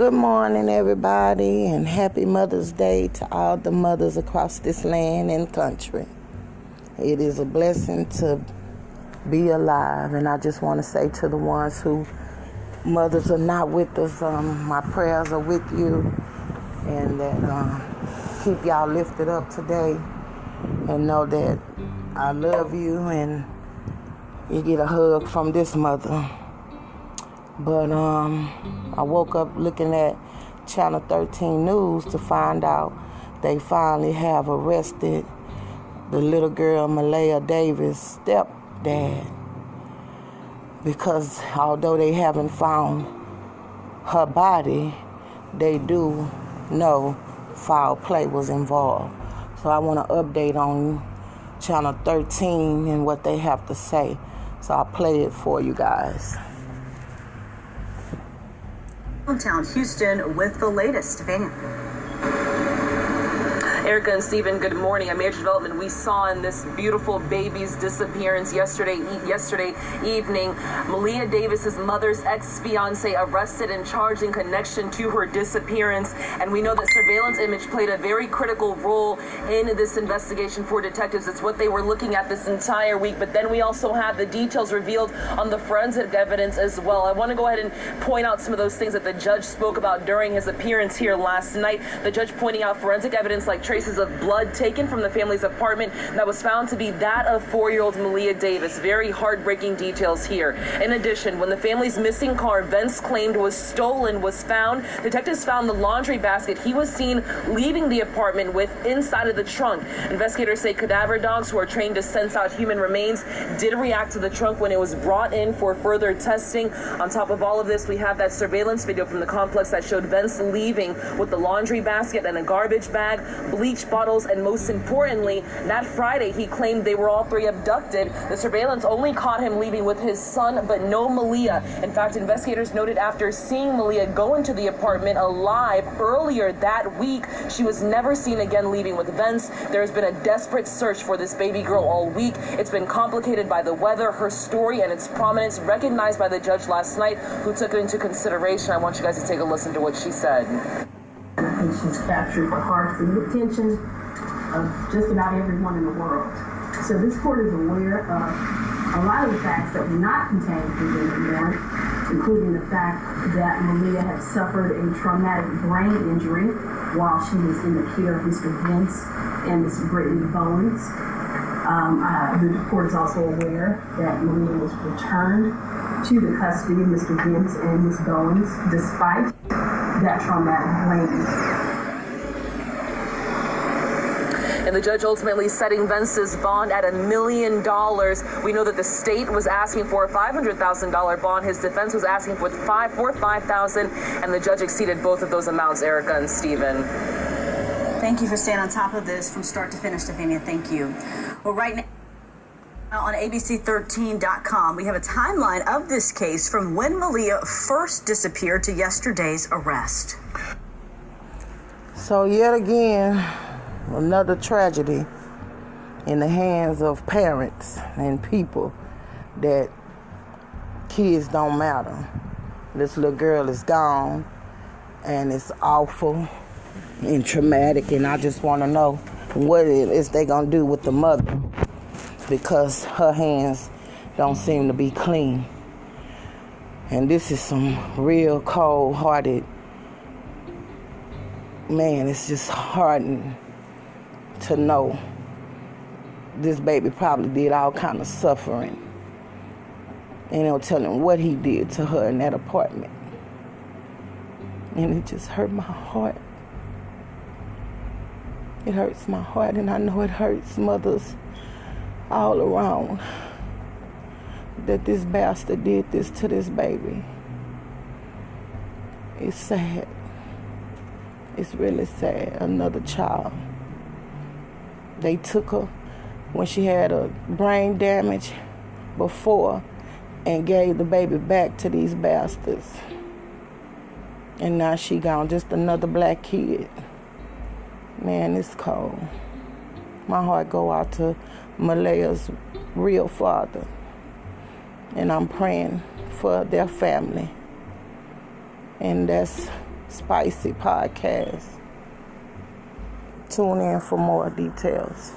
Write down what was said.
good morning, everybody, and happy Mother's Day to all the mothers across this land and country. It is a blessing to be alive, and I just want to say to the ones who mothers are not with us, um, my prayers are with you, and that um, keep y'all lifted up today, and know that I love you, and you get a hug from this mother. But um, I woke up looking at Channel 13 News to find out they finally have arrested the little girl Malaya Davis' stepdad. Because although they haven't found her body, they do know foul play was involved. So I want to update on Channel 13 and what they have to say. So I'll play it for you guys. Downtown Houston with the latest. Van. Erica and Stephen, good morning. A major development we saw in this beautiful baby's disappearance yesterday yesterday evening. Maleah Davis's mother's ex-fiance arrested and charged in connection to her disappearance. And we know that surveillance image played a very critical role in this investigation for detectives. It's what they were looking at this entire week. But then we also have the details revealed on the forensic evidence as well. I want to go ahead and point out some of those things that the judge spoke about during his appearance here last night. The judge pointing out forensic evidence like traces of blood taken from the family's apartment that was found to be that of four-year-old Maleah Davis. Very heartbreaking details here. In addition, when the family's missing car Vence claimed was stolen was found, detectives found the laundry basket he was seen leaving the apartment with inside of the trunk. Investigators say cadaver dogs who are trained to sense out human remains did react to the trunk when it was brought in for further testing. On top of all of this, we have that surveillance video from the complex that showed Vence leaving with the laundry basket and a garbage bag, bleach bottles, and most importantly, that Friday he claimed they were all three abducted. The surveillance only caught him leaving with his son, but no Maleah. In fact, investigators noted after seeing Maleah go into the apartment alive earlier that week, she was never seen again leaving with Vence. There has been a desperate search for this baby girl all week. It's been complicated by the weather, her story, and its prominence recognized by the judge last night, who took it into consideration. I want you guys to take a listen to what she said. She's captured the hearts and the attention of just about everyone in the world. So this court is aware of a lot of the facts that were not contained in the warrant, including the fact that Maleah had suffered a traumatic brain injury while she was in the care of Mr. Vence and Ms. Brittany Bowens. Um, uh, the court is also aware that Maleah was returned to the custody of Mr. Vence and Ms. Bowens despite that traumatic brain and the judge ultimately setting Vence's bond at a million dollars. We know that the state was asking for a $500,000 bond. His defense was asking for five for 5000 and the judge exceeded both of those amounts, Erica and Stephen. Thank you for staying on top of this from start to finish, Stephania. Thank you. Well, right now, on ABC13.com, we have a timeline of this case from when Maleah first disappeared to yesterday's arrest. So, yet again, another tragedy in the hands of parents and people that kids don't matter. This little girl is gone, and it's awful and traumatic, and I just want to know what is they gonna do with the mother because her hands don't seem to be clean. And this is some real cold hearted man, it's just hardening to know this baby probably did all kind of suffering. And they'll tell him what he did to her in that apartment. And it just hurt my heart. It hurts my heart, and I know it hurts mothers all around that this bastard did this to this baby. It's sad. It's really sad. Another child. They took her when she had a brain damage before and gave the baby back to these bastards. And now she gone, just another black kid. Man, it's cold. My heart go out to Malaya's real father. And I'm praying for their family. And that's Spicy Podcast. Tune in for more details.